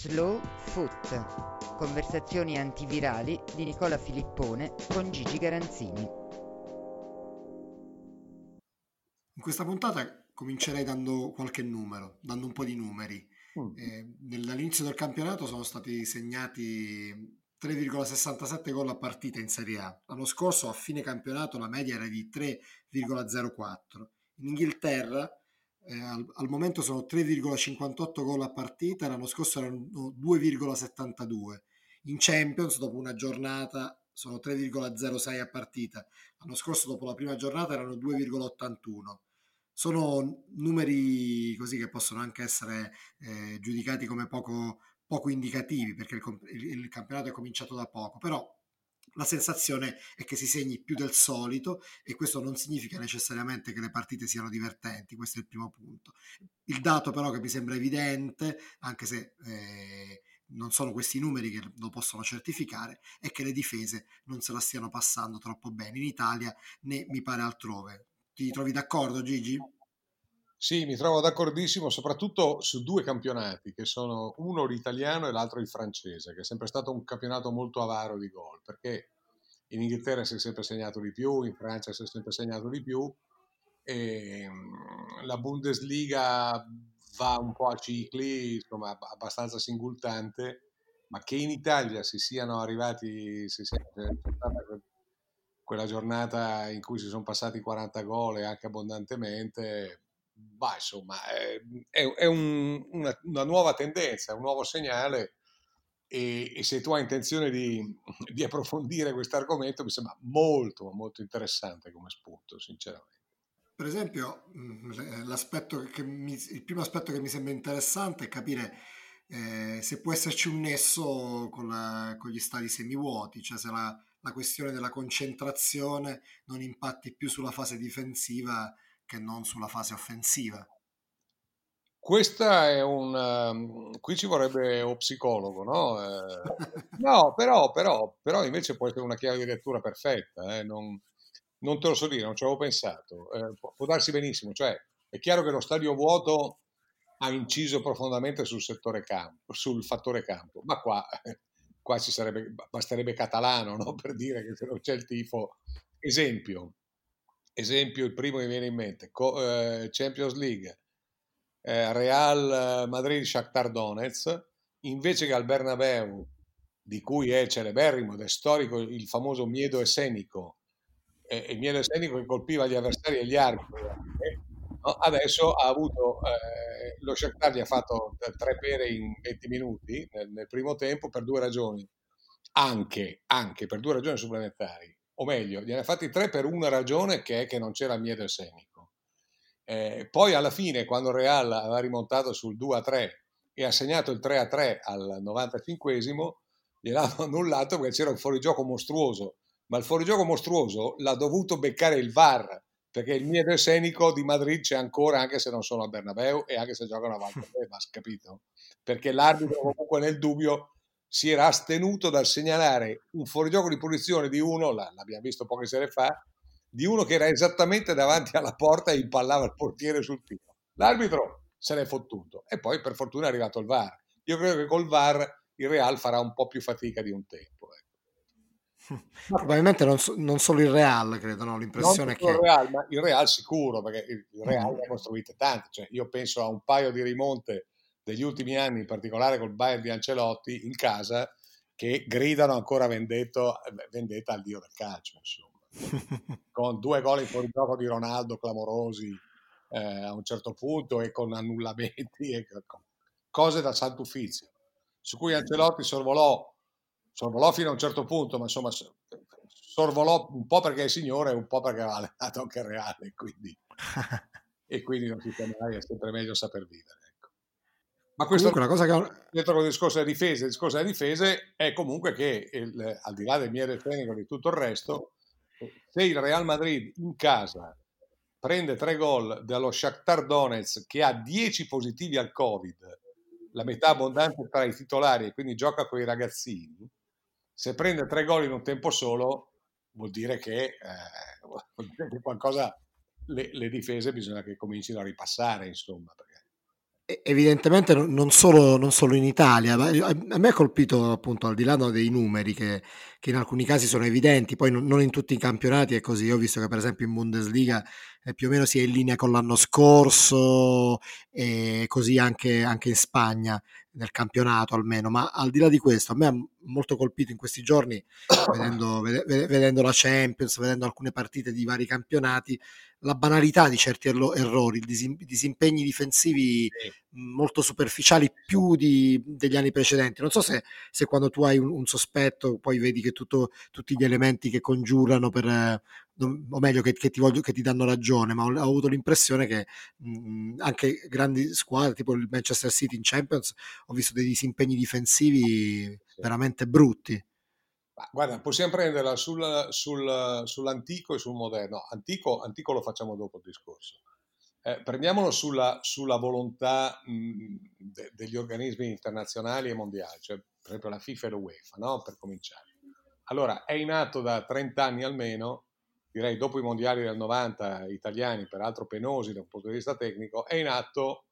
Slow Foot. Conversazioni antivirali di Nicola Filippone con Gigi Garanzini. In questa puntata comincerei dando qualche numero, dando un po' di numeri. Mm. Eh, dall'inizio del campionato sono stati segnati 3,67 gol a partita in Serie A. L'anno scorso a fine campionato la media era di 3,04. In Inghilterra eh, al, al, momento sono 3,58 gol a partita, l'anno scorso erano 2,72. In Champions, dopo una giornata, sono 3,06 a partita. L'anno scorso, dopo la prima giornata, erano 2,81. Sono numeri così che possono anche essere eh, giudicati come poco, poco indicativi perché il, il, campionato è cominciato da poco, però la sensazione è che si segni più del solito e questo non significa necessariamente che le partite siano divertenti, questo è il primo punto. Il dato però che mi sembra evidente, anche se eh, non sono questi numeri che lo possono certificare, è che le difese non se la stiano passando troppo bene in Italia né mi pare altrove. Ti trovi d'accordo Gigi? Sì, mi trovo d'accordissimo, soprattutto su due campionati, che sono uno l'italiano e l'altro il francese, che è sempre stato un campionato molto avaro di gol, perché in Inghilterra si è sempre segnato di più, in Francia si è sempre segnato di più, e mm, la Bundesliga va un po' a cicli, insomma, abbastanza singultante, ma che in Italia si siano arrivati, si sia quella giornata in cui si sono passati 40 gol e anche abbondantemente, bah, insomma, è, è, è un, una, una, nuova tendenza, un nuovo segnale e, e se tu hai intenzione di, di approfondire questo argomento mi sembra molto, molto interessante come spunto, sinceramente. Per esempio, mm, che mi, il primo aspetto che mi sembra interessante è capire eh, se può esserci un nesso con, la, con gli stadi semivuoti, cioè se la, la, questione della concentrazione non impatti più sulla fase difensiva che non sulla fase offensiva. Questa è un... Um, qui ci vorrebbe un psicologo, no? Eh, no, però, però, però, invece può essere una chiave di lettura perfetta, eh? non, non, te lo so dire, non ci avevo pensato. Eh, può, può, darsi benissimo, cioè è chiaro che lo stadio vuoto ha inciso profondamente sul settore campo, sul fattore campo, ma qua, qua ci sarebbe, basterebbe catalano no? per dire che se non c'è il tifo. Esempio, esempio, il primo che viene in mente, eh, Champions League, eh, Real Madrid Shakhtar Donetsk, invece che al Bernabeu, di cui è celeberrimo ed è storico il famoso miedo esenico, eh, il miedo esenico che colpiva gli avversari e gli arbitri, no? adesso ha avuto, eh, lo Shakhtar gli ha fatto tre pere in 20 minuti nel, nel primo tempo per due ragioni, anche, anche per due ragioni supplementari o meglio, gliene ha fatti tre per una ragione che è che non c'era miedo esenico. Eh, poi alla fine, quando Real aveva rimontato sul 2-3 e ha segnato il 3-3 al 95esimo, gliel'hanno annullato perché c'era un fuorigioco mostruoso, ma il fuorigioco mostruoso l'ha dovuto beccare il VAR, perché il miedo esenico di Madrid c'è ancora anche se non sono a Bernabeu e anche se giocano a Valdebebas, capito? Perché l'arbitro comunque nel dubbio si era astenuto dal segnalare un fuorigioco di punizione di uno, l'abbiamo visto poche sere fa, di uno che era esattamente davanti alla porta e impallava il portiere sul tiro. L'arbitro se n'è fottuto e poi per fortuna è arrivato il VAR. Io credo che col VAR il Real farà un po' più fatica di un tempo. Ecco. Probabilmente non, so, non, solo il Real, credo, no? l'impressione che... Il Real, ma il Real sicuro, perché il Real ne ha costruite tante. Cioè, io penso a un paio di rimonte degli ultimi anni, in particolare col Bayern di Ancelotti, in casa, che gridano ancora vendetto, eh, vendetta al dio del calcio, insomma. con due gol in fuorigioco di Ronaldo clamorosi eh, a un certo punto e con annullamenti e con cose da santo ufficio, su cui Ancelotti sorvolò, sorvolò fino a un certo punto, ma insomma sorvolò un po' perché è signore e un po' perché aveva allenato anche Reale, quindi, e quindi non si sa mai, è sempre meglio saper vivere. Ma questo comunque una cosa che... dentro il discorso delle difese, il discorso delle difese è comunque che il, al di là del mio tecnico e di tutto il resto, se il Real Madrid in casa prende tre gol dallo Shakhtar Donetsk che ha 10 positivi al Covid, la metà abbondante tra i titolari e quindi gioca con i ragazzini, se prende tre gol in un tempo solo vuol dire che, eh, vuol dire che qualcosa le, le, difese bisogna che comincino a ripassare, insomma, evidentemente non solo, non solo, in Italia, a me ha colpito appunto al di là dei numeri che, che in alcuni casi sono evidenti, poi non, non, in tutti i campionati è così, ho visto che per esempio in Bundesliga eh, più o meno si è in linea con l'anno scorso e così anche, anche in Spagna nel campionato almeno, ma al di là di questo a me ha molto colpito in questi giorni vedendo, vedendo la Champions, vedendo alcune partite di vari campionati, la banalità di certi errori, i disimpegni difensivi molto superficiali più di, degli anni precedenti. Non so se, se quando tu hai un, un, sospetto poi vedi che tutto, tutti gli elementi che congiurano per... o meglio che, che, ti voglio, che ti danno ragione, ma ho, ho avuto l'impressione che mh, anche grandi squadre tipo il Manchester City in Champions ho visto dei disimpegni difensivi veramente brutti. Guarda, possiamo prenderla sul, sul, sull'antico e sul moderno. Antico, antico, lo facciamo dopo il discorso. Eh, prendiamolo sulla, sulla volontà mh, de, degli organismi internazionali e mondiali, cioè per esempio la FIFA e l'UEFA, no? per cominciare. Allora, è in atto da 30 anni almeno, direi dopo i mondiali del 90 italiani, peraltro penosi da un punto di vista tecnico, è in atto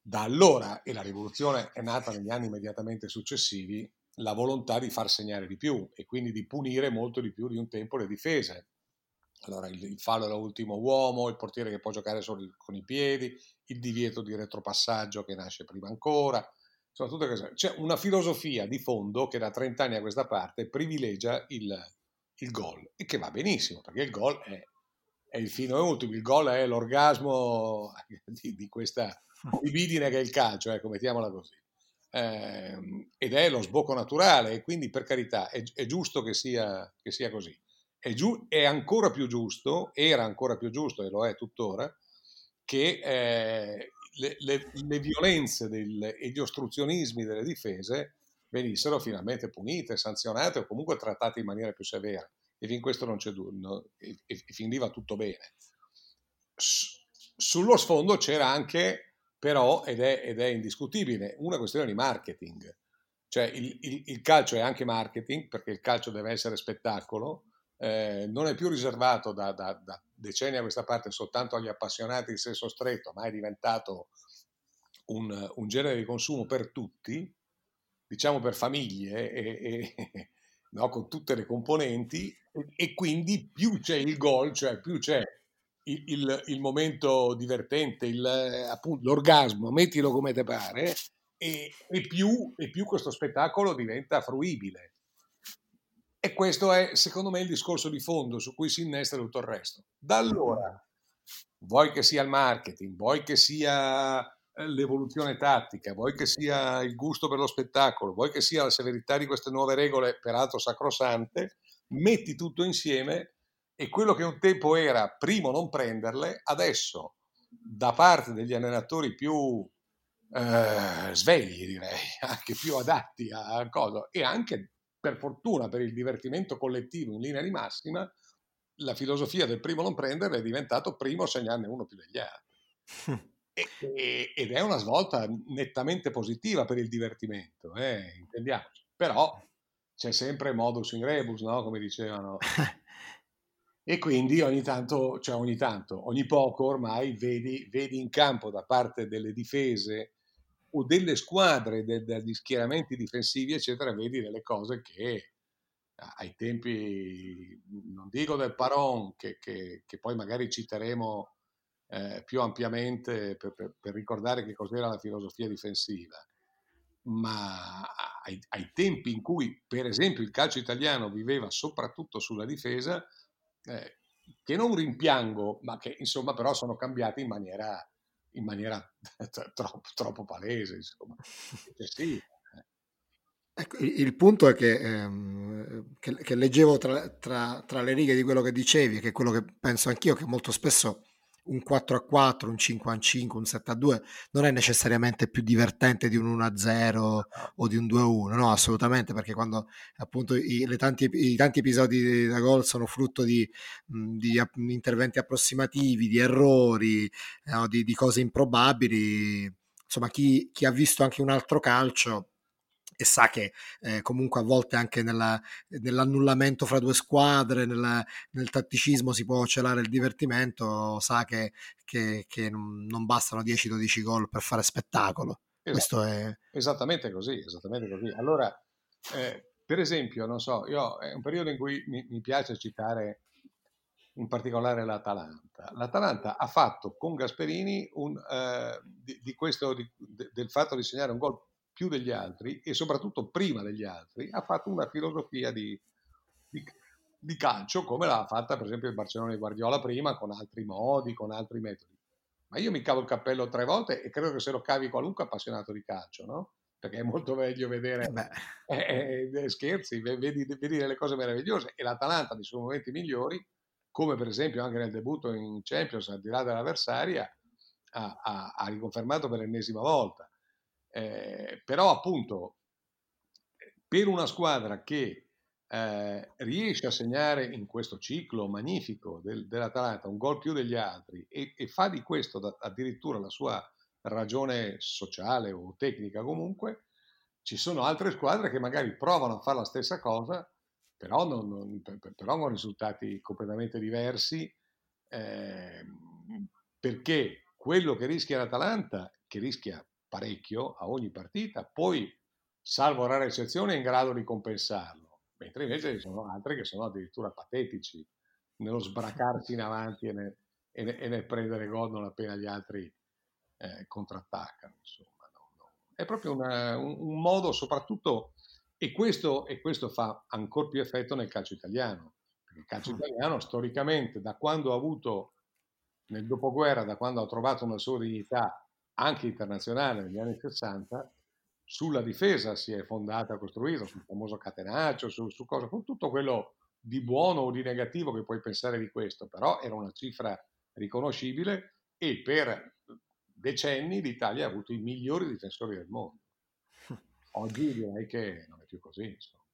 da allora, e la rivoluzione è nata negli anni immediatamente successivi, la volontà di far segnare di più e quindi di punire molto di più di un tempo le difese. Allora il, il fallo dell'ultimo uomo, il portiere che può giocare solo con i piedi, il divieto di retropassaggio che nasce prima ancora, insomma tutte queste C'è una filosofia di fondo che da 30 anni a questa parte privilegia il, il gol e che va benissimo perché il gol è, è il fino e ultimo, il gol è l'orgasmo di, di questa libidine che è il calcio, ecco, mettiamola così eh, ed è lo sbocco naturale quindi per carità è, è giusto che sia, che sia così. È, giu- è, ancora più giusto, era ancora più giusto e lo è tuttora, che eh, le, le, le, violenze del, e gli ostruzionismi delle difese venissero finalmente punite, sanzionate o comunque trattate in maniera più severa. E fin questo non c'è no, e, e fin lì va tutto bene. S- sullo sfondo c'era anche però, ed è, ed è indiscutibile, una questione di marketing. Cioè il, il, il, calcio è anche marketing perché il calcio deve essere spettacolo, eh, non è più riservato da, da, da, decenni a questa parte soltanto agli appassionati di sesso stretto, ma è diventato un, un genere di consumo per tutti, diciamo per famiglie e, e no, con tutte le componenti e, quindi più c'è il gol, cioè più c'è il, il, il momento divertente, il, appunto, l'orgasmo, mettilo come te pare, e, e, più, e più questo spettacolo diventa fruibile. E questo è, secondo me, il discorso di fondo su cui si innesta tutto il resto. Da allora, vuoi che sia il marketing, vuoi che sia eh, l'evoluzione tattica, vuoi che sia il gusto per lo spettacolo, vuoi che sia la severità di queste nuove regole, peraltro sacrosante, metti tutto insieme e quello che un tempo era primo non prenderle, adesso da parte degli allenatori più eh, svegli, direi, anche più adatti a cosa, e anche per fortuna per il divertimento collettivo in linea di massima, la filosofia del primo non prenderle è diventato primo segnarne uno più degli altri. ed è una svolta nettamente positiva per il divertimento, eh, intendiamoci. Però c'è sempre modus in rebus, no? come dicevano e quindi ogni tanto, cioè ogni tanto, ogni poco ormai vedi, vedi in campo da parte delle difese o delle squadre, de, degli schieramenti difensivi, eccetera, vedi delle cose che ai tempi, non dico del Paron, che, che, che poi magari citeremo eh, più ampiamente per, per, per, ricordare che cos'era la filosofia difensiva, ma ai, ai tempi in cui, per esempio, il calcio italiano viveva soprattutto sulla difesa, eh, che non rimpiango, ma che insomma però sono cambiati in maniera, in maniera troppo, troppo, palese. Insomma. Sì. Eh. Ecco, il punto è che, ehm, che, che leggevo tra, tra, tra, le righe di quello che dicevi, che è quello che penso anch'io, che molto spesso un 4 a 4, un 5 a 5, un 7 a 2 non è necessariamente più divertente di un 1 a 0 o di un 2 a 1, no, assolutamente, perché quando appunto i, tanti, i tanti, episodi da gol sono frutto di, di interventi approssimativi, di errori, no, di, di, cose improbabili, insomma, chi, chi ha visto anche un altro calcio e sa che eh, comunque a volte anche nella, nell'annullamento fra due squadre, nella, nel tatticismo si può celare il divertimento, sa che, che, che non bastano 10-12 gol per fare spettacolo. Esatto. È... Esattamente così, esattamente così. Allora, eh, per esempio, non so, io è un periodo in cui mi, mi piace citare in particolare l'Atalanta. L'Atalanta ha fatto con Gasperini un, eh, di, di questo, di, de, del fatto di segnare un gol più degli altri e soprattutto prima degli altri, ha fatto una filosofia di, di, di calcio come l'ha fatta per esempio il Barcellona di Guardiola prima, con altri modi, con altri metodi. Ma io mi cavo il cappello tre volte e credo che se lo cavi qualunque appassionato di calcio, no? Perché è molto meglio vedere eh, eh, scherzi, vedi, vedi delle cose meravigliose. E l'Atalanta nei suoi momenti migliori, come per esempio anche nel debutto in Champions, al di là dell'avversaria, ha, ha, ha riconfermato per l'ennesima volta. Eh, però appunto per una squadra che eh, riesce a segnare in questo ciclo magnifico del, dell'Atalanta un gol più degli altri e, e fa di questo da, addirittura la sua ragione sociale o tecnica comunque, ci sono altre squadre che magari provano a fare la stessa cosa, però, non, non, però con risultati completamente diversi, eh, perché quello che rischia l'Atalanta, che rischia parecchio a ogni partita, poi, salvo rare eccezioni, è in grado di compensarlo, mentre invece ci sono altri che sono addirittura patetici nello sbracarsi in avanti e nel, e nel, e nel prendere gol non appena gli altri eh, contrattaccano. Insomma, no, no. È proprio una, un, un, modo soprattutto, e questo, e questo fa ancora più effetto nel calcio italiano, perché il calcio mm. italiano storicamente, da quando ha avuto nel dopoguerra, da quando ha trovato una sua dignità anche internazionale negli anni 60, sulla difesa si è fondata, costruita, sul famoso catenaccio, su, su cosa, con tutto quello di buono o di negativo che puoi pensare di questo, però era una cifra riconoscibile e per decenni l'Italia ha avuto i migliori difensori del mondo. Oggi direi che non è più così. Insomma.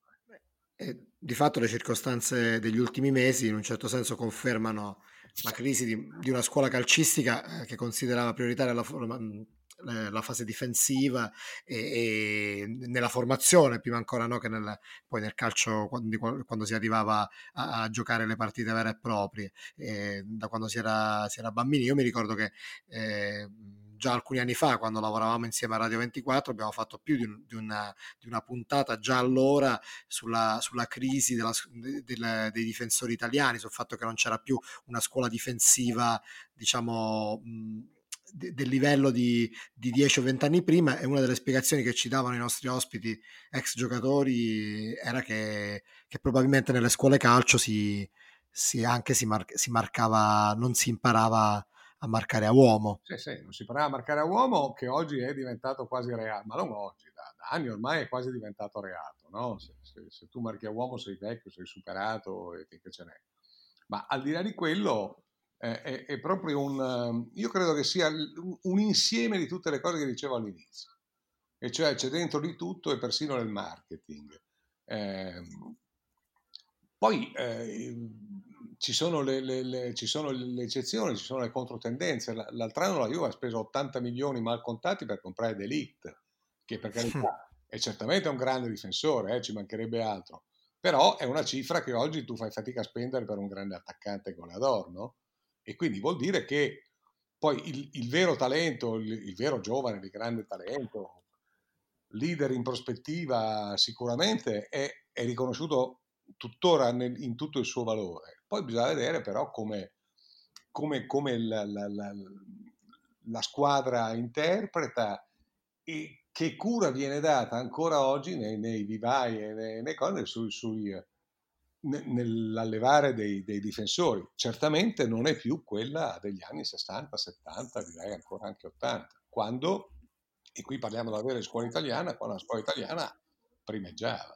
E di fatto le circostanze degli ultimi mesi in un certo senso confermano la crisi di, di una scuola calcistica eh, che considerava prioritaria la, la fase difensiva e, e, nella formazione, prima ancora no, che nel, poi nel calcio quando, quando si arrivava a, a, giocare le partite vere e proprie, e da quando si era, si era, bambini. Io mi ricordo che eh, già alcuni anni fa, quando lavoravamo insieme a Radio 24, abbiamo fatto più di, un, di, una, di una, puntata già allora sulla, sulla crisi della, del, dei difensori italiani, sul fatto che non c'era più una scuola difensiva, diciamo... Mh, del livello di, di 10 o 20 anni prima e una delle spiegazioni che ci davano i nostri ospiti ex giocatori era che, che probabilmente nelle scuole calcio si, si anche si, mar- si marcava, non si imparava a marcare a uomo. Sì, sì, non si parla a marcare a uomo che oggi è diventato quasi reato, ma non oggi, da, da anni ormai è quasi diventato reato, no? se, se, se, tu marchi a uomo sei vecchio, sei superato e che, che ce n'è. Ma al di là di quello eh, è, è, proprio un, ehm, io credo che sia un insieme di tutte le cose che dicevo all'inizio, e cioè c'è dentro di tutto e persino nel marketing. Eh, poi eh, ci sono le, le, le, ci sono le, eccezioni, ci sono le controtendenze. L'altro anno la Juve ha speso 80 milioni mal contati per comprare Delict, che per carità è certamente un grande difensore, eh, ci mancherebbe altro, però è una cifra che oggi tu fai fatica a spendere per un grande attaccante come Ador, no? E quindi vuol dire che poi il, il vero talento, il, il vero giovane di grande talento, leader in prospettiva sicuramente è, è riconosciuto tuttora nel, in tutto il suo valore. Poi bisogna vedere però come, come, come la, la, la, la, squadra interpreta e che cura viene data ancora oggi nei, nei vivai e nei, nei cose sui, sui, nell'allevare dei, dei, difensori. Certamente non è più quella degli anni 60, 70, direi ancora anche 80, quando, e qui parliamo della vera scuola italiana, quando la scuola italiana primeggiava.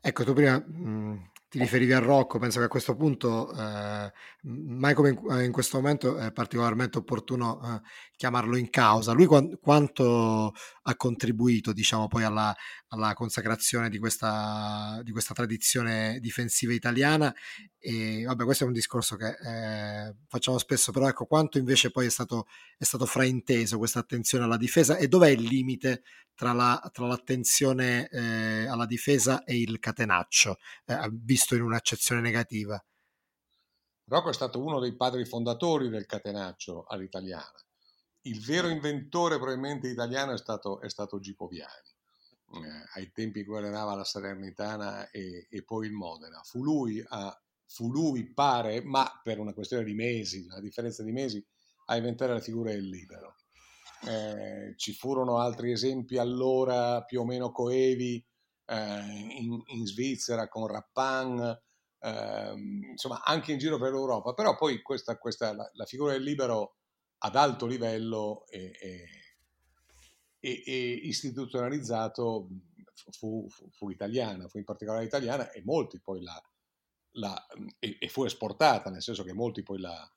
Ecco, tu prima mh, ti riferivi a Rocco, penso che a questo punto, eh, mai come in, eh, in, questo momento, è particolarmente opportuno eh, chiamarlo in causa. Lui qu- quanto ha contribuito, diciamo, poi alla, alla consacrazione di questa, di questa, tradizione difensiva italiana? E vabbè, questo è un discorso che eh, facciamo spesso, però ecco, quanto invece poi è stato, è stato frainteso questa attenzione alla difesa e dov'è il limite tra, la, tra l'attenzione eh, alla difesa e il catenaccio, eh, visto in un'accezione negativa. Rocco è stato uno dei padri fondatori del catenaccio all'italiana. Il vero inventore probabilmente italiano è stato, è stato Gipo Viani, eh, ai tempi in cui allenava la Salernitana e, e poi il Modena. Fu lui, a, fu lui, pare, ma per una questione di mesi, una differenza di mesi, a inventare la figura del libero. Eh, ci furono altri esempi allora più o meno coevi eh, in, in, Svizzera con Rappan, eh, insomma anche in giro per l'Europa, però poi questa, questa la, la, figura del libero ad alto livello e, e, e, e istituzionalizzato fu, fu, fu, italiana, fu in particolare italiana e molti poi la, la e, fu esportata, nel senso che molti poi la,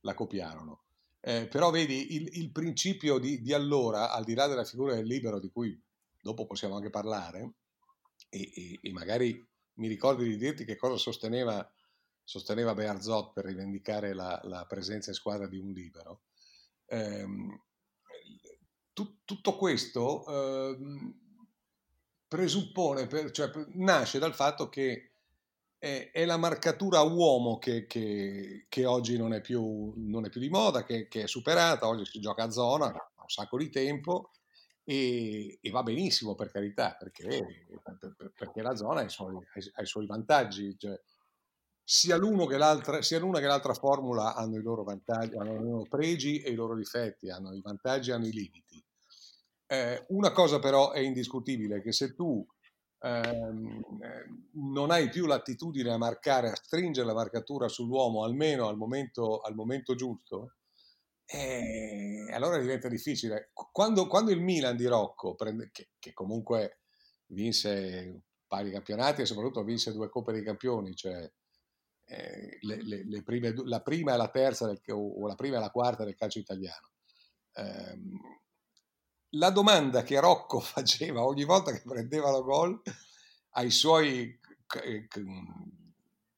la copiarono. Eh, però vedi, il, il principio di, di, allora, al di là della figura del libero, di cui dopo possiamo anche parlare, e, e, e magari mi ricordi di dirti che cosa sosteneva, sosteneva Bearzot per rivendicare la, la, presenza in squadra di un libero. Eh, tu, tutto questo eh, presuppone, per, cioè nasce dal fatto che è, è la marcatura uomo che, che, che oggi non è, più, non è, più, di moda, che, che, è superata, oggi si gioca a zona, ha un sacco di tempo e, e va benissimo per carità, perché, perché la zona ha i suoi, ha i suoi vantaggi. Cioè, sia, che sia l'una che l'altra formula hanno i loro vantaggi, hanno i loro pregi e i loro difetti, hanno i vantaggi e hanno i limiti. Eh, una cosa però è indiscutibile, che se tu Ehm, ehm, non hai più l'attitudine a marcare, a stringere la marcatura sull'uomo almeno al momento, al momento giusto, eh, allora diventa difficile. Quando, quando, il Milan di Rocco, prende, che, che, comunque vinse un paio di campionati e soprattutto vinse due Coppe dei Campioni, cioè eh, le, le, le prime, la prima e la terza del, o la prima e la quarta del calcio italiano. Eh, la domanda che Rocco faceva ogni volta che prendeva la gol ai suoi eh,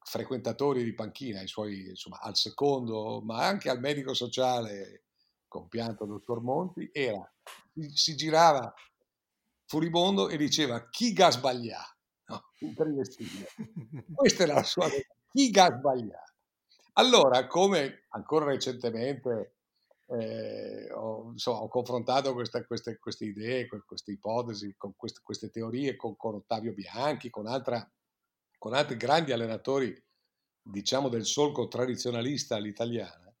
frequentatori di panchina, ai suoi, insomma, al secondo, ma anche al medico sociale compianto dottor Monti, era, si girava furibondo e diceva chi ga sbaglia? No, Questa era la sua chi ga sbaglia? Allora, come ancora recentemente eh, ho, insomma, ho, confrontato queste, queste, queste, idee, queste ipotesi, con queste, queste teorie con, con, Ottavio Bianchi, con, altra, con, altri grandi allenatori, diciamo, del solco tradizionalista all'italiana.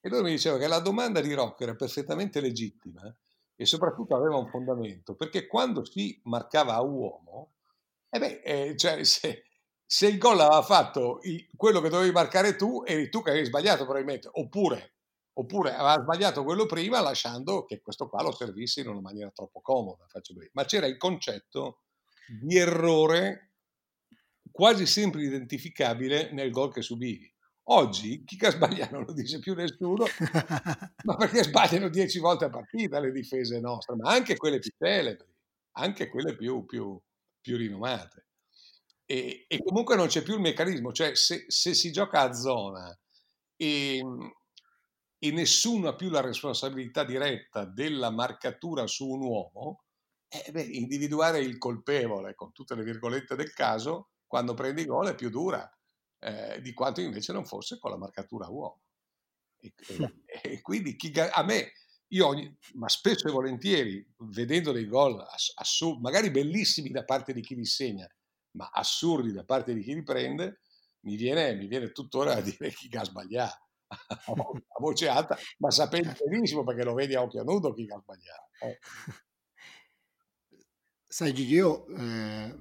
E loro mi dicevano che la domanda di Rocco era perfettamente legittima e soprattutto aveva un fondamento, perché quando si marcava a uomo, eh beh, eh, cioè, se, se il gol aveva fatto il, quello che dovevi marcare tu, eri tu che avevi sbagliato probabilmente, oppure oppure aveva sbagliato quello prima lasciando che questo qua lo servisse in una maniera troppo comoda, ma c'era il concetto di errore quasi sempre identificabile nel gol che subivi. Oggi chi che sbaglia non lo dice più nessuno, ma perché sbagliano dieci volte a partita le difese nostre, ma anche quelle più celebri, anche quelle più, più, più rinomate. E, e, comunque non c'è più il meccanismo, cioè se, se si gioca a zona e, e nessuno ha più la responsabilità diretta della marcatura su un uomo, eh beh, individuare il colpevole con tutte le virgolette del caso quando prendi gol è più dura eh, di quanto invece non fosse con la marcatura uomo. E, e, e quindi chi, a me, io ogni, ma spesso e volentieri, vedendo dei gol assurdi, magari bellissimi da parte di chi li segna, ma assurdi da parte di chi li prende, mi viene, mi viene tuttora a dire chi ha sbagliato a voce alta, ma sapendo benissimo perché lo vedi a occhio nudo chi ha sbagliato. Eh. Sai Gigi, io eh,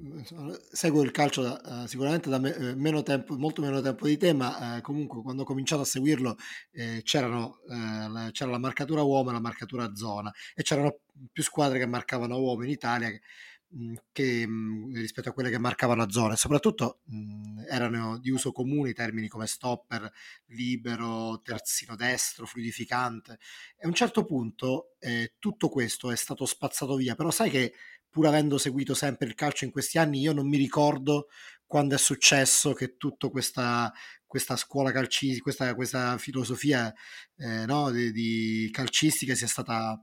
seguo il calcio da, uh, sicuramente da me, eh, meno tempo, molto meno tempo di te, ma eh, comunque quando ho cominciato a seguirlo eh, c'erano, la, c'era la marcatura uomo e la marcatura zona e c'erano più squadre che marcavano uomo in Italia che, rispetto a quelle che marcavano a zone, soprattutto mh, erano di uso comune termini come stopper, libero, terzino destro, fluidificante. E a un certo punto eh, tutto questo è stato spazzato via, però sai che pur avendo seguito sempre il calcio in questi anni, io non mi ricordo quando è successo che tutta questa, questa scuola calcistica, questa, questa filosofia eh, no, di, di calcistica sia stata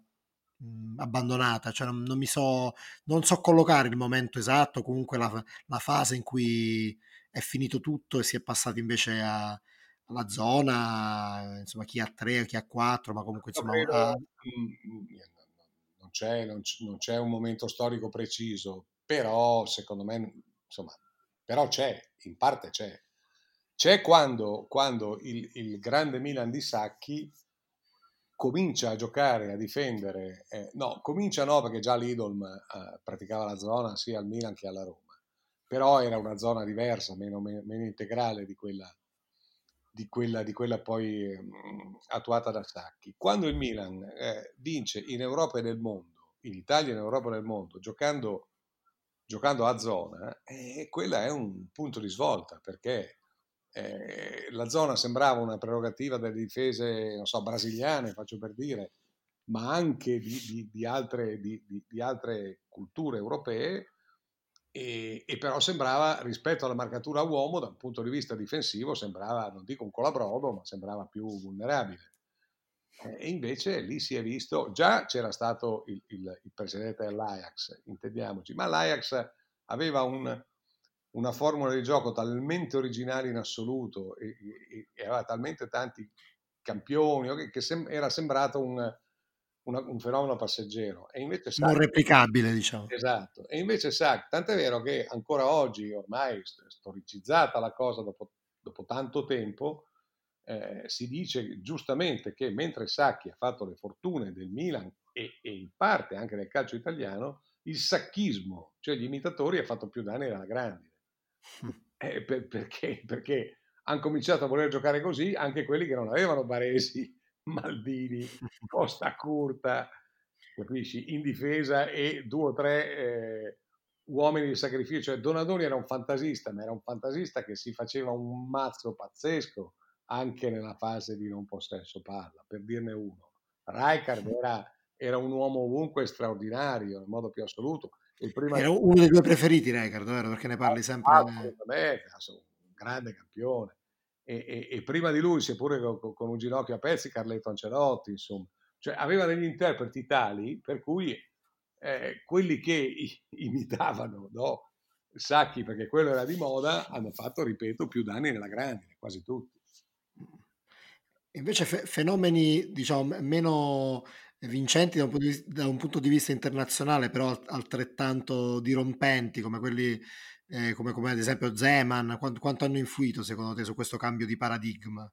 abbandonata, cioè non, non, mi so, non so collocare il momento esatto, comunque la, la, fase in cui è finito tutto e si è passati invece a, alla zona, insomma chi ha tre, chi ha quattro, ma comunque insomma... Credo, a... non, c'è, non, c'è, non c'è un momento storico preciso, però secondo me, insomma, però c'è, in parte c'è. C'è quando, quando il, il, grande Milan di Sacchi comincia a giocare, a difendere, eh, no, comincia no perché già l'Idolm eh, praticava la zona sia al Milan che alla Roma, però era una zona diversa, meno, meno, meno integrale di quella, di quella, di quella poi mh, attuata da Sacchi. Quando il Milan eh, vince in Europa e nel mondo, in Italia e in Europa e nel mondo, giocando, giocando a zona, eh, quella è un punto di svolta perché eh, la zona sembrava una prerogativa delle difese, so, brasiliane, faccio per dire, ma anche di, di, di, altre, di altre, culture europee, e, e, però sembrava, rispetto alla marcatura uomo, da un punto di vista difensivo, sembrava, non dico un colabrodo, ma sembrava più vulnerabile. E invece lì si è visto, già c'era stato il, il, il precedente dell'Ajax, intendiamoci, ma l'Ajax aveva un, una formula di gioco talmente originale in assoluto e, e, e aveva talmente tanti campioni che, che sem- era sembrato un, una, un, fenomeno passeggero. E invece Sack, non replicabile, diciamo. Esatto. E invece Sack, tant'è vero che ancora oggi, ormai storicizzata la cosa dopo, dopo tanto tempo, eh, si dice giustamente che mentre Sacchi ha fatto le fortune del Milan e, e in parte anche del calcio italiano, il sacchismo, cioè gli imitatori, ha fatto più danni della grande. Eh, per, perché? Perché hanno cominciato a voler giocare così anche quelli che non avevano Baresi, Maldini, Costa Curta, capisci, in difesa e due o tre eh, uomini di sacrificio. Cioè, Donadoni era un fantasista, ma era un fantasista che si faceva un mazzo pazzesco anche nella fase di non possesso palla, per dirne uno. Rijkaard era, era un uomo ovunque straordinario, in modo più assoluto. Prima... Era uno dei tuoi preferiti, Rijkaard, vero? Perché ne parli sempre. Assolutamente, un grande campione. E, e, e, prima di lui, seppure con, con, un ginocchio a pezzi, Carletto Ancelotti, insomma. Cioè, aveva degli interpreti tali per cui eh, quelli che imitavano no? Sacchi, perché quello era di moda, hanno fatto, ripeto, più danni nella grande, quasi tutti. Invece fe- fenomeni, diciamo, meno vincenti da un, di, da un, punto di vista internazionale, però altrettanto dirompenti come quelli eh, come, come, ad esempio Zeman, quanto, quanto, hanno influito secondo te su questo cambio di paradigma?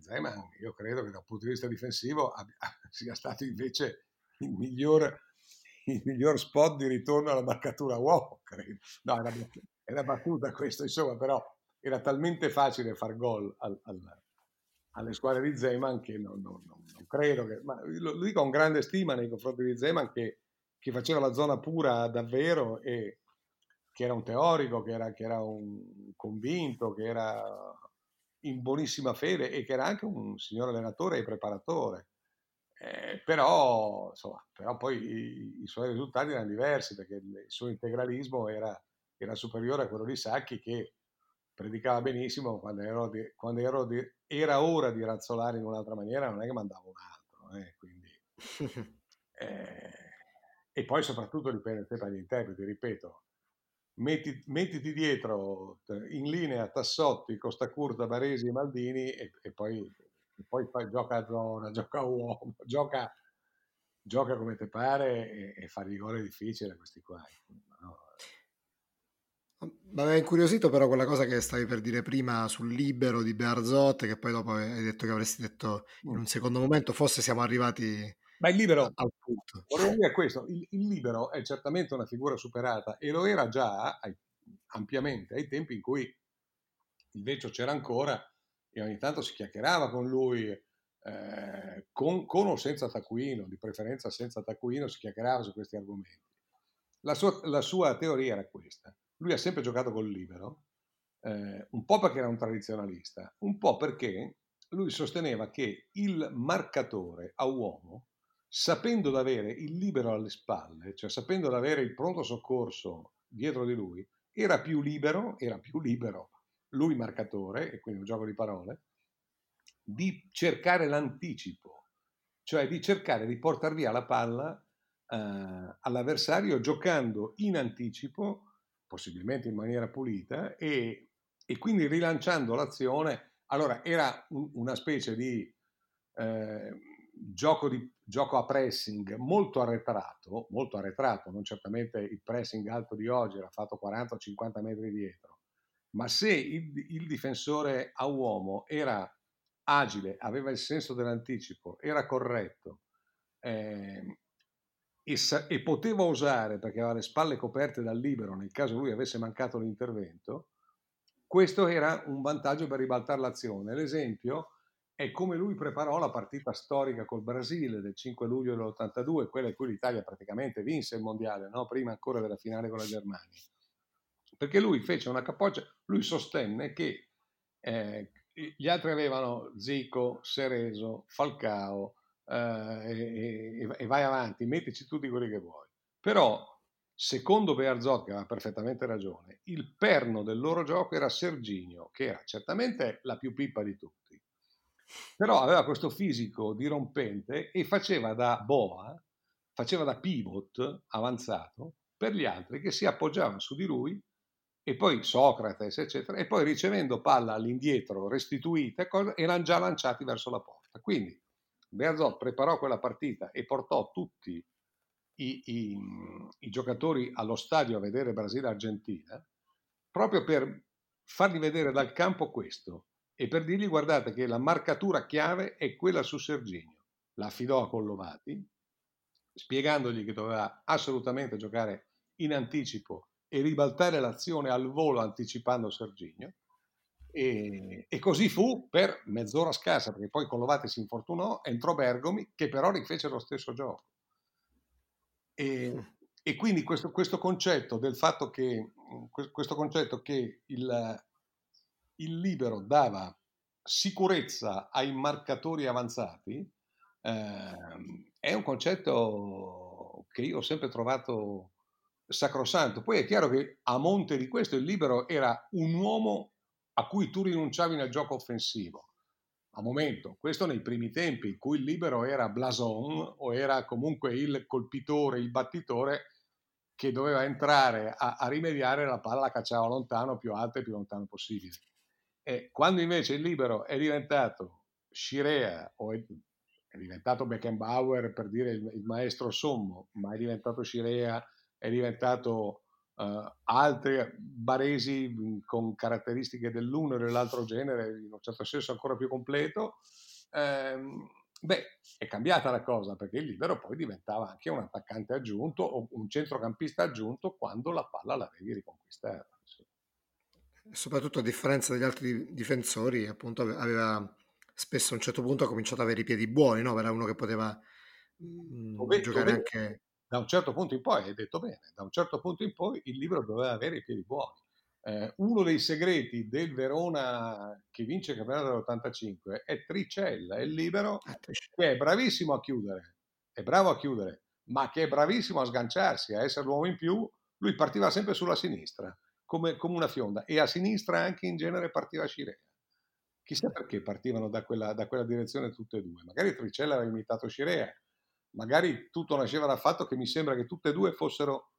Zeman, io credo che dal punto di vista difensivo abbia, sia stato invece il miglior, il miglior spot di ritorno alla marcatura uomo, credo. No, era, era battuta questo, insomma, però era talmente facile far gol al, al, alle squadre di Zeman che non, non, non, non credo che... Lo, lo, dico con grande stima nei confronti di Zeman che, che, faceva la zona pura davvero e che era un teorico, che era, che era un convinto, che era in buonissima fede e che era anche un signor allenatore e preparatore. Eh, però, insomma, però poi i, i, suoi risultati erano diversi perché il, suo integralismo era, era superiore a quello di Sacchi che predicava benissimo quando, ero di, quando ero di, era ora di razzolare in un'altra maniera, non è che mandavo un altro. Eh, quindi, eh, e poi soprattutto dipende sempre dagli interpreti, ripeto, metti, mettiti dietro in linea Tassotti, Costa Curta, Baresi e Maldini e, e poi, e poi fai, gioca a zona, gioca a uomo, gioca, gioca come ti pare e, e fargli gol è difficile questi qua. No? Mi aveva incuriosito però quella cosa che stavi per dire prima sul libero di Bearzot, che poi dopo hai detto che avresti detto in un secondo momento, forse siamo arrivati ma il libero, al punto. Vorrei dire questo, il, il, libero è certamente una figura superata e lo era già ai, ampiamente ai tempi in cui il Vecchio c'era ancora e ogni tanto si chiacchierava con lui, eh, con, con, o senza taccuino, di preferenza senza taccuino, si chiacchierava su questi argomenti. La sua, la sua teoria era questa lui ha sempre giocato col libero, eh, un po' perché era un tradizionalista, un po' perché lui sosteneva che il marcatore a uomo, sapendo di avere il libero alle spalle, cioè sapendo di avere il pronto soccorso dietro di lui, era più libero, era più libero lui marcatore, e quindi un gioco di parole, di cercare l'anticipo cioè di cercare di portare via la palla eh, all'avversario giocando in anticipo, possibilmente in maniera pulita, e, e quindi rilanciando l'azione. Allora era un, una specie di, eh, gioco di gioco a pressing molto arretrato, molto arretrato, non certamente il pressing alto di oggi era fatto 40 o 50 metri dietro, ma se il, il difensore a uomo era agile, aveva il senso dell'anticipo, era corretto e, sa- e, poteva usare, perché aveva le spalle coperte dal libero nel caso lui avesse mancato l'intervento, questo era un vantaggio per ribaltare l'azione. L'esempio è come lui preparò la partita storica col Brasile del 5 luglio dell'82, quella in cui l'Italia praticamente vinse il mondiale, no? prima ancora della finale con la Germania. Perché lui fece una capoccia, lui sostenne che eh, gli altri avevano Zico, Sereso, Falcao eh, e, e, vai avanti, mettici tutti quelli che vuoi. Però, secondo Bearzot, che aveva perfettamente ragione, il perno del loro gioco era Serginio, che era certamente la più pippa di tutti, però aveva questo fisico dirompente e faceva da boa, faceva da pivot avanzato per gli altri che si appoggiavano su di lui e poi Socrate, eccetera, e poi ricevendo palla all'indietro restituita, erano già lanciati verso la porta. Quindi Bearzot preparò quella partita e portò tutti i, i, i giocatori allo stadio a vedere Brasile-Argentina, proprio per fargli vedere dal campo questo e per dirgli guardate che la marcatura chiave è quella su Serginio. La affidò a Collovati, spiegandogli che doveva assolutamente giocare in anticipo e ribaltare l'azione al volo anticipando Serginio. E, e, così fu per mezz'ora scarsa, perché poi Collovati si infortunò, entrò Bergomi, che però rifece lo stesso gioco. E, e quindi questo, questo, concetto del fatto che, questo concetto che il, il libero dava sicurezza ai marcatori avanzati eh, è un concetto che io ho sempre trovato sacrosanto. Poi è chiaro che a monte di questo il libero era un uomo a cui tu rinunciavi nel gioco offensivo. A momento, questo nei primi tempi in cui il libero era blason o era comunque il colpitore, il battitore che doveva entrare a, a rimediare la palla la cacciava lontano, più alta e più lontano possibile. E quando invece il libero è diventato Scirea o è, è diventato Beckenbauer per dire il, il maestro sommo, ma è diventato Scirea è diventato uh, altri baresi con caratteristiche dell'uno e dell'altro genere, in un certo senso ancora più completo, ehm, beh, è cambiata la cosa perché il libero poi diventava anche un attaccante aggiunto o un centrocampista aggiunto quando la palla l'avevi riconquistata. Soprattutto a differenza degli altri difensori, appunto aveva spesso a un certo punto ha cominciato ad avere i piedi buoni, no? Era uno che poteva mh, dove, giocare dove, anche da un certo punto in poi, hai detto bene, da un certo punto in poi il libro doveva avere i piedi buoni. Eh, uno dei segreti del Verona che vince il campionato dell'85 è Tricella, è il libero ah, che è bravissimo a chiudere, è bravo a chiudere, ma che è bravissimo a sganciarsi, a essere l'uomo in più. Lui partiva sempre sulla sinistra, come, come una fionda, e a sinistra anche in genere partiva Scirea. Chissà perché partivano da quella, da quella direzione tutte e due. Magari Tricella aveva imitato Scirea, magari tutto nasceva dal fatto che mi sembra che tutte e due fossero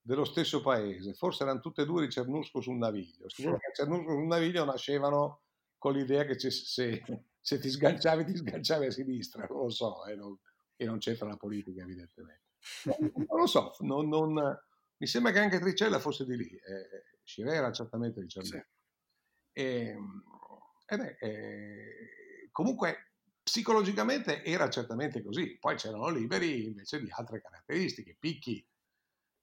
dello stesso paese, forse erano tutte e due di Cernusco sul Naviglio. Sicuro che Cernusco sul Naviglio nascevano con l'idea che se, se, ti sganciavi, ti sganciavi a sinistra, non lo so, eh, non, e non c'entra la politica evidentemente. Non lo so, non, non, mi sembra che anche Tricella fosse di lì, eh, Scire era certamente di Cernusco. Sì. E, e beh, eh, comunque Psicologicamente era certamente così, poi c'erano liberi invece di altre caratteristiche. Picchi,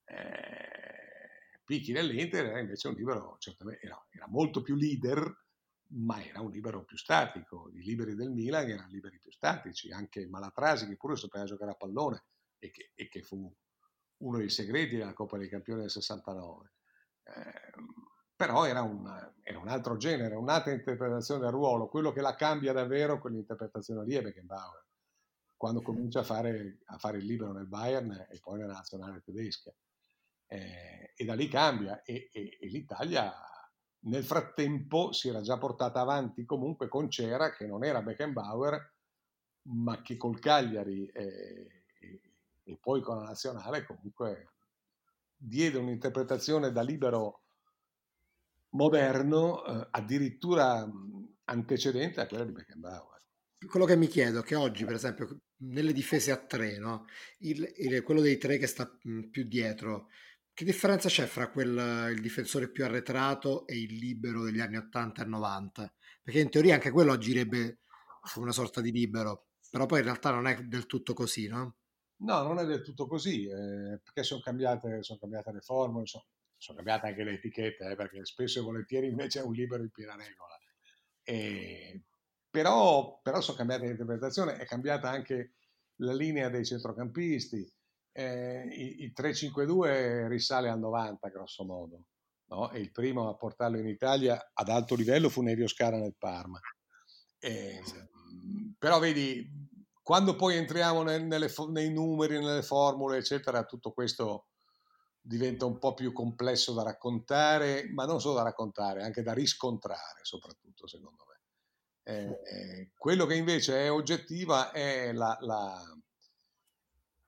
eh, Picchi nell'Inter era invece un libero, certamente era, era, molto più leader, ma era un libero più statico. I liberi del Milan erano liberi più statici, anche Malatrasi che pure sapeva giocare a pallone e che, e che fu uno dei segreti della Coppa dei Campioni del 69. Eh, però era un, era un, altro genere, un'altra interpretazione del ruolo, quello che la cambia davvero quell'interpretazione lì è Beckenbauer, quando comincia a fare, a fare il libero nel Bayern e poi nella nazionale tedesca. Eh, e da lì cambia e, e, e, l'Italia nel frattempo si era già portata avanti comunque con Cera che non era Beckenbauer ma che col Cagliari e, e, e poi con la nazionale comunque diede un'interpretazione da libero moderno, eh, addirittura antecedente a quella di Beckenbauer. Quello che mi chiedo è che oggi, per esempio, nelle difese a tre, no? il, il, quello dei tre che sta più dietro, che differenza c'è fra quel, il difensore più arretrato e il libero degli anni 80 e 90? Perché in teoria anche quello agirebbe come una sorta di libero, però poi in realtà non è del tutto così, no? No, non è del tutto così, eh, perché sono cambiate, sono cambiate, le formule, sono, sono, cambiate anche le etichette, eh, perché spesso e volentieri invece è un libero in piena regola. E, però, però sono cambiate l'interpretazione, è cambiata anche la linea dei centrocampisti. Eh, il, 3-5-2 risale al 90 grosso modo, no? e il primo a portarlo in Italia ad alto livello fu Nevio Scara nel Parma. Eh, però vedi, quando poi entriamo nel, nelle, nei numeri, nelle formule, eccetera, tutto questo diventa un po' più complesso da raccontare, ma non solo da raccontare, anche da riscontrare, soprattutto secondo me. Eh, eh, quello che invece è oggettiva è la, la,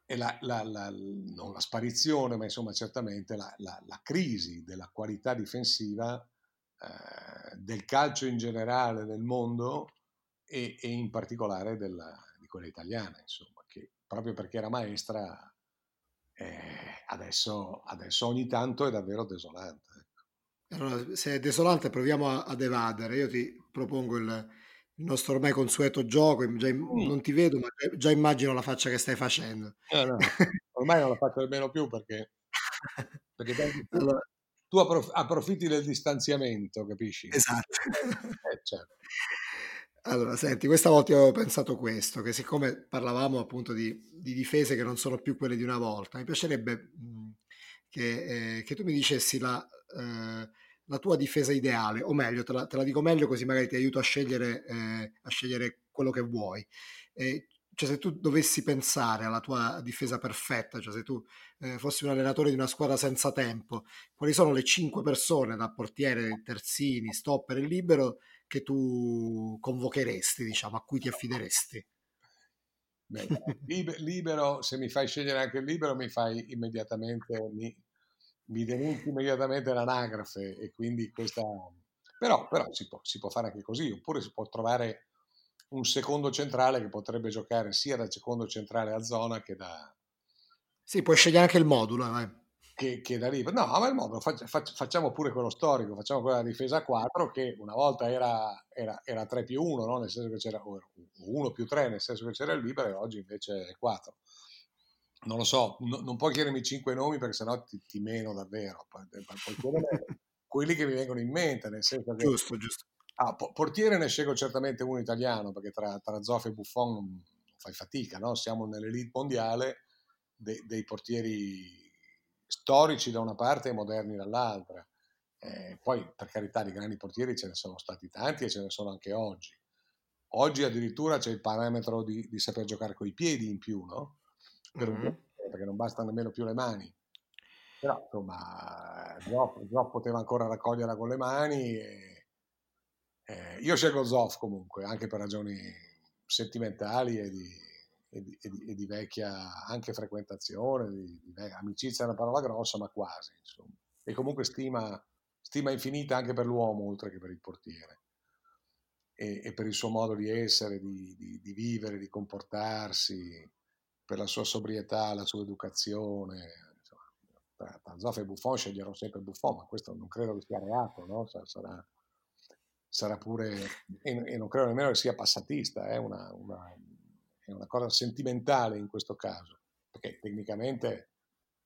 è la, la non la sparizione, ma insomma certamente la, crisi della qualità difensiva eh, del calcio in generale nel mondo e, e in particolare della, di quella italiana, insomma, che proprio perché era maestra eh, adesso, adesso ogni tanto è davvero desolante. Ecco. Allora, se è desolante proviamo ad evadere. Io ti propongo il, il nostro ormai consueto gioco, già, mm. non ti vedo, ma già immagino la faccia che stai facendo. No, no, ormai non la faccio nemmeno più perché, perché allora, tu approf- approfitti del distanziamento, capisci? Esatto. Eh, certo. Allora, senti, questa volta io ho pensato questo, che siccome parlavamo appunto di, di difese che non sono più quelle di una volta, mi piacerebbe che, eh, che, tu mi dicessi la... Eh, la tua difesa ideale, o meglio, te la, te la, dico meglio così magari ti aiuto a scegliere, eh, a scegliere quello che vuoi. Eh, cioè se tu dovessi pensare alla tua difesa perfetta, cioè se tu eh, fossi un allenatore di una squadra senza tempo, quali sono le cinque persone da portiere, terzini, stopper e libero che tu convocheresti, diciamo, a cui ti affideresti? Beh, libero, se mi fai scegliere anche il libero, mi fai immediatamente, mi, mi denunci immediatamente l'anagrafe e quindi questa... Però, però si, può, si, può, fare anche così, oppure si può trovare un secondo centrale che potrebbe giocare sia da secondo centrale a zona che da... Sì, puoi scegliere anche il modulo, eh. Che, che, da libero. No, ma il modulo, fac, fac, facciamo pure quello storico, facciamo quella difesa a 4 che una volta era, era, era 3 più 1, no? nel senso che c'era 1 più 3, nel senso che c'era il libero e oggi invece è 4 non lo so, no, non puoi chiedermi cinque nomi perché sennò ti, ti meno davvero. Puoi quelli che mi vengono in mente, nel senso che... Giusto, giusto. Ah, portiere ne scelgo certamente uno italiano perché tra, tra Zoff e Buffon non fai fatica, no? Siamo nell'elite mondiale de, dei portieri storici da una parte e moderni dall'altra. Eh, poi, per carità, di grandi portieri ce ne sono stati tanti e ce ne sono anche oggi. Oggi addirittura c'è il parametro di, di saper giocare coi piedi in più, no? per mm-hmm. perché non bastano nemmeno più le mani. Però insomma, Zoff, Zoff poteva ancora raccoglierla con le mani. E, eh, io scelgo Zoff comunque, anche per ragioni sentimentali e di, e di, e di, e di vecchia anche frequentazione, di, amicizia è una parola grossa, ma quasi. Insomma. E comunque stima, stima infinita anche per l'uomo, oltre che per il portiere. E, e per il suo modo di essere, di, vivere, di comportarsi per la sua sobrietà, la sua educazione. Tra Zoff e Buffon sceglierò sempre Buffon, ma questo non credo che sia reato, no? sarà, sarà, pure, e, non credo nemmeno che sia passatista, è una, una, è una cosa sentimentale in questo caso, perché tecnicamente,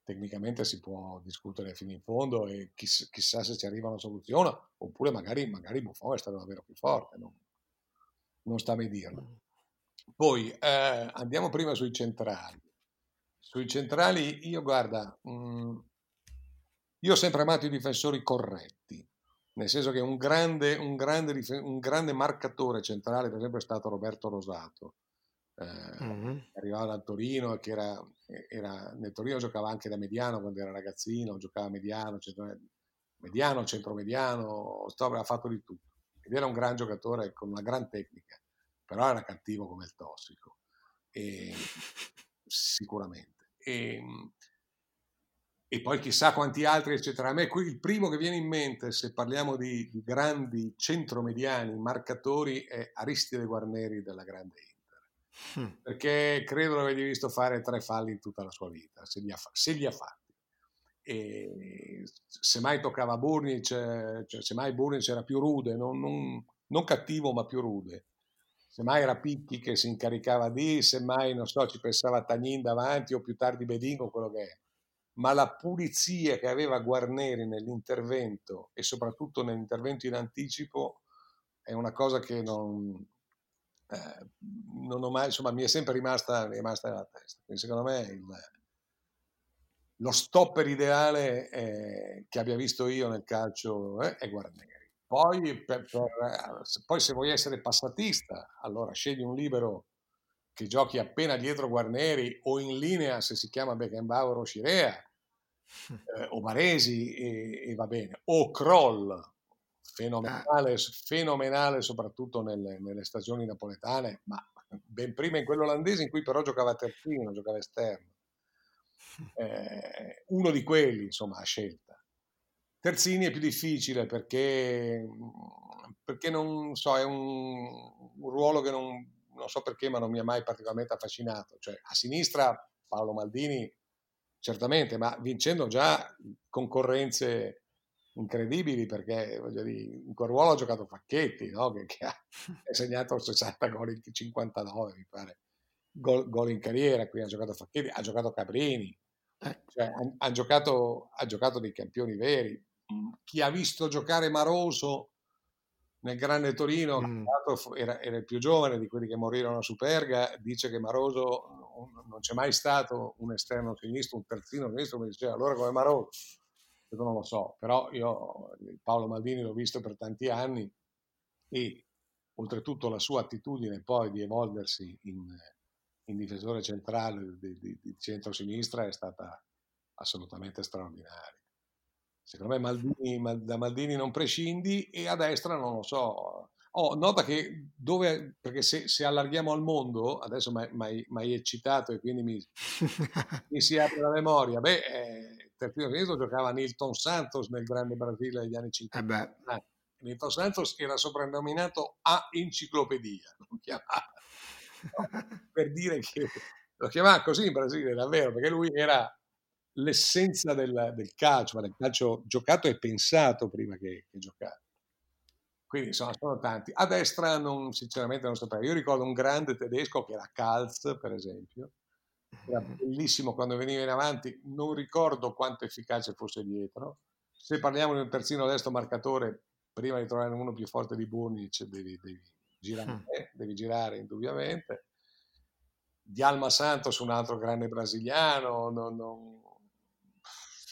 tecnicamente si può discutere fino in fondo e chiss, chissà se ci arriva una soluzione, oppure magari, magari Buffon è stato davvero più forte, non, non sta a me dirlo. Poi eh, andiamo prima sui centrali. Sui centrali, io guarda, mh, mm, io ho sempre amato i difensori corretti, nel senso che un grande, un grande, un grande marcatore centrale, per esempio, è stato Roberto Rosato. Eh, mm-hmm. Arrivava dal Torino che era, era, nel Torino giocava anche da mediano quando era ragazzino, giocava mediano, centro, mediano, centromediano, aveva fatto di tutto. Ed era un gran giocatore con una gran tecnica però era cattivo come il tossico, e, sicuramente. E, e, poi chissà quanti altri, eccetera. A me qui il primo che viene in mente, se parliamo di, di grandi centromediani, marcatori, è Aristide Guarneri della Grande Inter. Mm. Perché credo l'avete visto fare tre falli in tutta la sua vita, se li ha, se li ha fatti e se mai toccava Burnic, cioè, semmai Burnic era più rude, non, non, non, cattivo ma più rude. Semmai era Picchi che si incaricava di, semmai, non so, ci pensava Tagnin davanti o più tardi Bedingo, quello che è. Ma la pulizia che aveva Guarneri nell'intervento e soprattutto nell'intervento in anticipo è una cosa che non, eh, non ho mai, insomma, mi è sempre rimasta, rimasta nella testa. Quindi secondo me il, lo stopper ideale eh, che abbia visto io nel calcio eh, è Guarneri. Poi, per, per, poi, se vuoi essere passatista, allora scegli un libero che giochi appena dietro Guarneri o in linea se si chiama Beckenbauer o Scirea eh, o Baresi e, e, va bene, o Kroll, fenomenale, fenomenale soprattutto nelle, nelle, stagioni napoletane, ma ben prima in quello olandese in cui però giocava terzino, giocava esterno eh, uno di quelli, insomma, a scelta. Terzini è più difficile perché, perché non so, è un, un ruolo che non, non, so perché, ma non mi ha mai particolarmente affascinato. Cioè, a sinistra Paolo Maldini, certamente, ma vincendo già concorrenze incredibili perché dire, in quel ruolo ha giocato Facchetti, no? che, che ha segnato 60 gol in 59, mi pare, gol, gol in carriera, qui ha giocato Facchetti, ha giocato Cabrini, eh. Cioè, hanno han giocato, ha giocato dei campioni veri. Chi ha visto giocare Maroso nel Grande Torino, mm. era, era, il più giovane di quelli che morirono a Superga, dice che Maroso non c'è mai stato un esterno sinistro, un terzino sinistro, mi diceva allora come Maroso. Io non lo so, però io Paolo Maldini l'ho visto per tanti anni e oltretutto la sua attitudine poi di evolversi in, in difensore centrale di, di, di centro-sinistra è stata assolutamente straordinaria. Secondo me Maldini, da Maldini non prescindi e a destra non lo so. Oh, nota che dove, perché se, se allarghiamo al mondo, adesso mi hai eccitato e quindi mi, mi, si apre la memoria, beh, eh, terzino sinistro giocava Nilton Santos nel Grande Brasile degli anni 50. Eh ah, Nilton Santos era soprannominato a enciclopedia, lo chiamava per dire che lo chiamava così in Brasile davvero, perché lui era l'essenza del, del calcio, del calcio giocato e pensato prima che, che giocato. Quindi insomma sono tanti. A destra non, sinceramente non saprei. Io ricordo un grande tedesco che era Kalz, per esempio, era bellissimo quando veniva in avanti, non ricordo quanto efficace fosse dietro. Se parliamo di un terzino destro marcatore, prima di trovare uno più forte di Burnic devi, devi girare, mm. devi girare indubbiamente. Di Alma Santos, un altro grande brasiliano, non, non,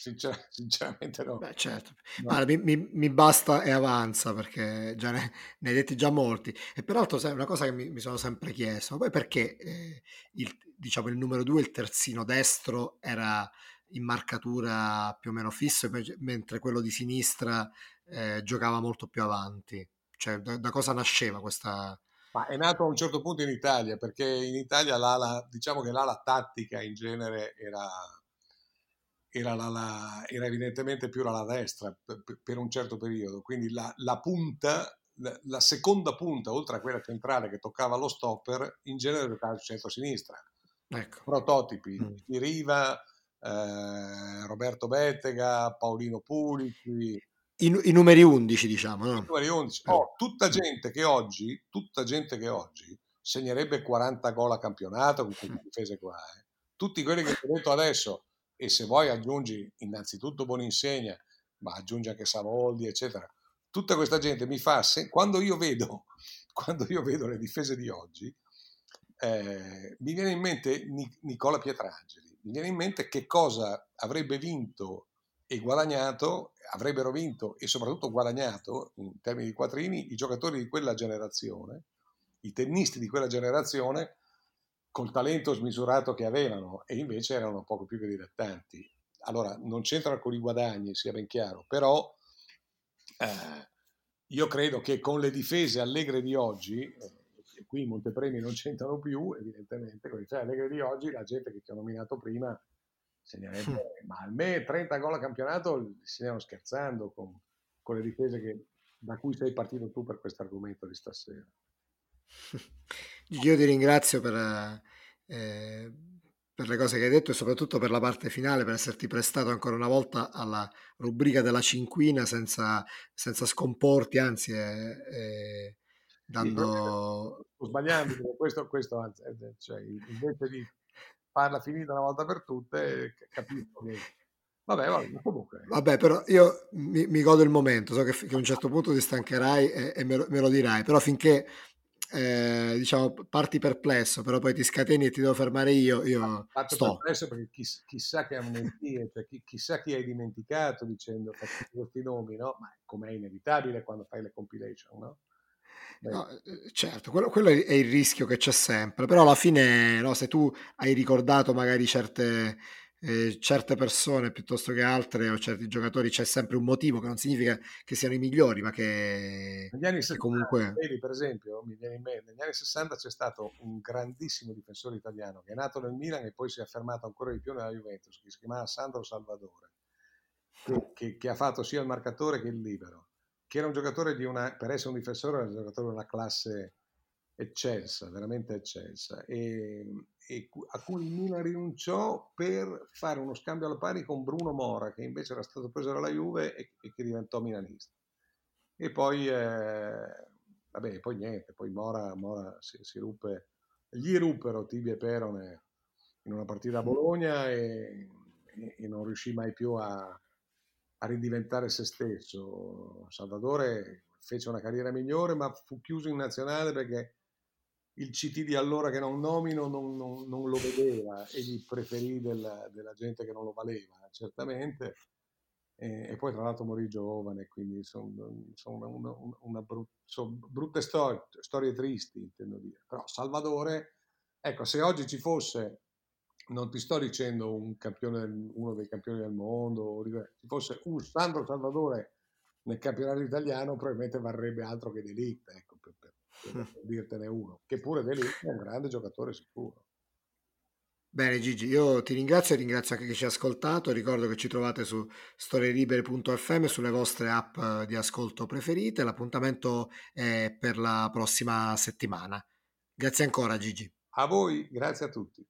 sincer- sinceramente no. Beh, certo. no. Guarda, mi, mi, mi, basta e avanza perché già ne, ne, hai detti già molti. E peraltro una cosa che mi, mi sono sempre chiesto, poi perché eh, il, diciamo, il numero due, il terzino destro, era in marcatura più o meno fisso, mentre quello di sinistra eh, giocava molto più avanti. Cioè, da, da cosa nasceva questa... Ma è nato a un certo punto in Italia, perché in Italia l'ala, diciamo che l'ala tattica in genere era, era, l'ala, era evidentemente più l'ala destra per, per un certo periodo, quindi la, la punta, la, la, seconda punta, oltre a quella centrale che toccava lo stopper, in genere giocava sul centro-sinistra. Ecco. Prototipi, mm. Riva, eh, Roberto Bettega, Paolino Pulici, i, i, numeri 11, diciamo. No? I numeri 11. Oh, tutta gente che oggi, tutta gente che oggi segnerebbe 40 gol a campionato con queste difese qua. Eh. Tutti quelli che ho detto adesso, e se vuoi aggiungi innanzitutto Boninsegna, ma aggiungi anche Savoldi, eccetera. Tutta questa gente mi fa, se, quando, io vedo, quando io vedo le difese di oggi, eh, mi viene in mente Nicola Pietrangeli, mi viene in mente che cosa avrebbe vinto e guadagnato, avrebbero vinto e soprattutto guadagnato in termini di quattrini i giocatori di quella generazione, i tennisti di quella generazione col talento smisurato che avevano e invece erano poco più che dilettanti. Allora, non c'entrano con i guadagni, sia ben chiaro, però eh, io credo che con le difese allegre di oggi, eh, qui i montepremi non c'entrano più, evidentemente, con i tre allegri di oggi, la gente che ti ho nominato prima segnerebbe, ma almeno 30 gol a campionato stiamo scherzando con, con le difese che, da cui sei partito tu per questo argomento di stasera. Io ti ringrazio per, eh, per le cose che hai detto e soprattutto per la parte finale, per esserti prestato ancora una volta alla rubrica della cinquina senza, senza scomporti, anzi, eh, eh, dando... Sto sbagliando, questo, questo eh, cioè, invece di farla finita una volta per tutte, capisco che... Vabbè, vabbè, comunque. Vabbè, però io mi, mi godo il momento, so che, che, a un certo punto ti stancherai e, e me, lo, me, lo, dirai, però finché eh, diciamo parti perplesso, però poi ti scateni e ti devo fermare io, io Parto sto. perplesso perché chiss, chissà che amnesie, cioè, chi, chissà chi hai dimenticato dicendo questi nomi, no? Ma come è inevitabile quando fai le compilation, no? No, eh, certo, quello, quello, è il rischio che c'è sempre, però alla fine no, se tu hai ricordato magari certe, eh, certe persone piuttosto che altre o certi giocatori c'è sempre un motivo che non significa che siano i migliori, ma che, negli anni 60, comunque... Vedi, per esempio, mi viene in mente, negli anni 60 c'è stato un grandissimo difensore italiano che è nato nel Milan e poi si è affermato ancora di più nella Juventus, che si chiamava Sandro Salvadore, che, che, che ha fatto sia il marcatore che il libero che era un giocatore di una, per essere un difensore, era un giocatore di una classe eccelsa, veramente eccelsa, e, e a cui il Milan rinunciò per fare uno scambio alla pari con Bruno Mora, che invece era stato preso dalla Juve e, e che diventò milanista. E poi, eh, vabbè, poi niente, poi Mora, Mora si, si, ruppe, gli ruppero tibia e perone in una partita a Bologna e, e non riuscì mai più a, a ridiventare se stesso. Salvatore fece una carriera migliore, ma fu chiuso in nazionale perché il CT di allora che non nomino non, non, non lo vedeva e gli preferì della, della, gente che non lo valeva, certamente. E, e poi tra l'altro morì giovane, quindi sono, sono una, una, una brut, sono brutte storie, storie tristi, intendo dire. Però Salvatore, ecco, se oggi ci fosse non ti sto dicendo un campione, uno dei campioni del mondo, ci fosse un Sandro Salvatore nel campionato italiano probabilmente varrebbe altro che Delict, ecco, per, per dirtene uno, che pure Delict è un grande giocatore sicuro. Bene Gigi, io ti ringrazio e ringrazio anche chi ci ha ascoltato, ricordo che ci trovate su storielibere.fm sulle vostre app di ascolto preferite, l'appuntamento è per la prossima settimana. Grazie ancora Gigi. A voi, grazie a tutti.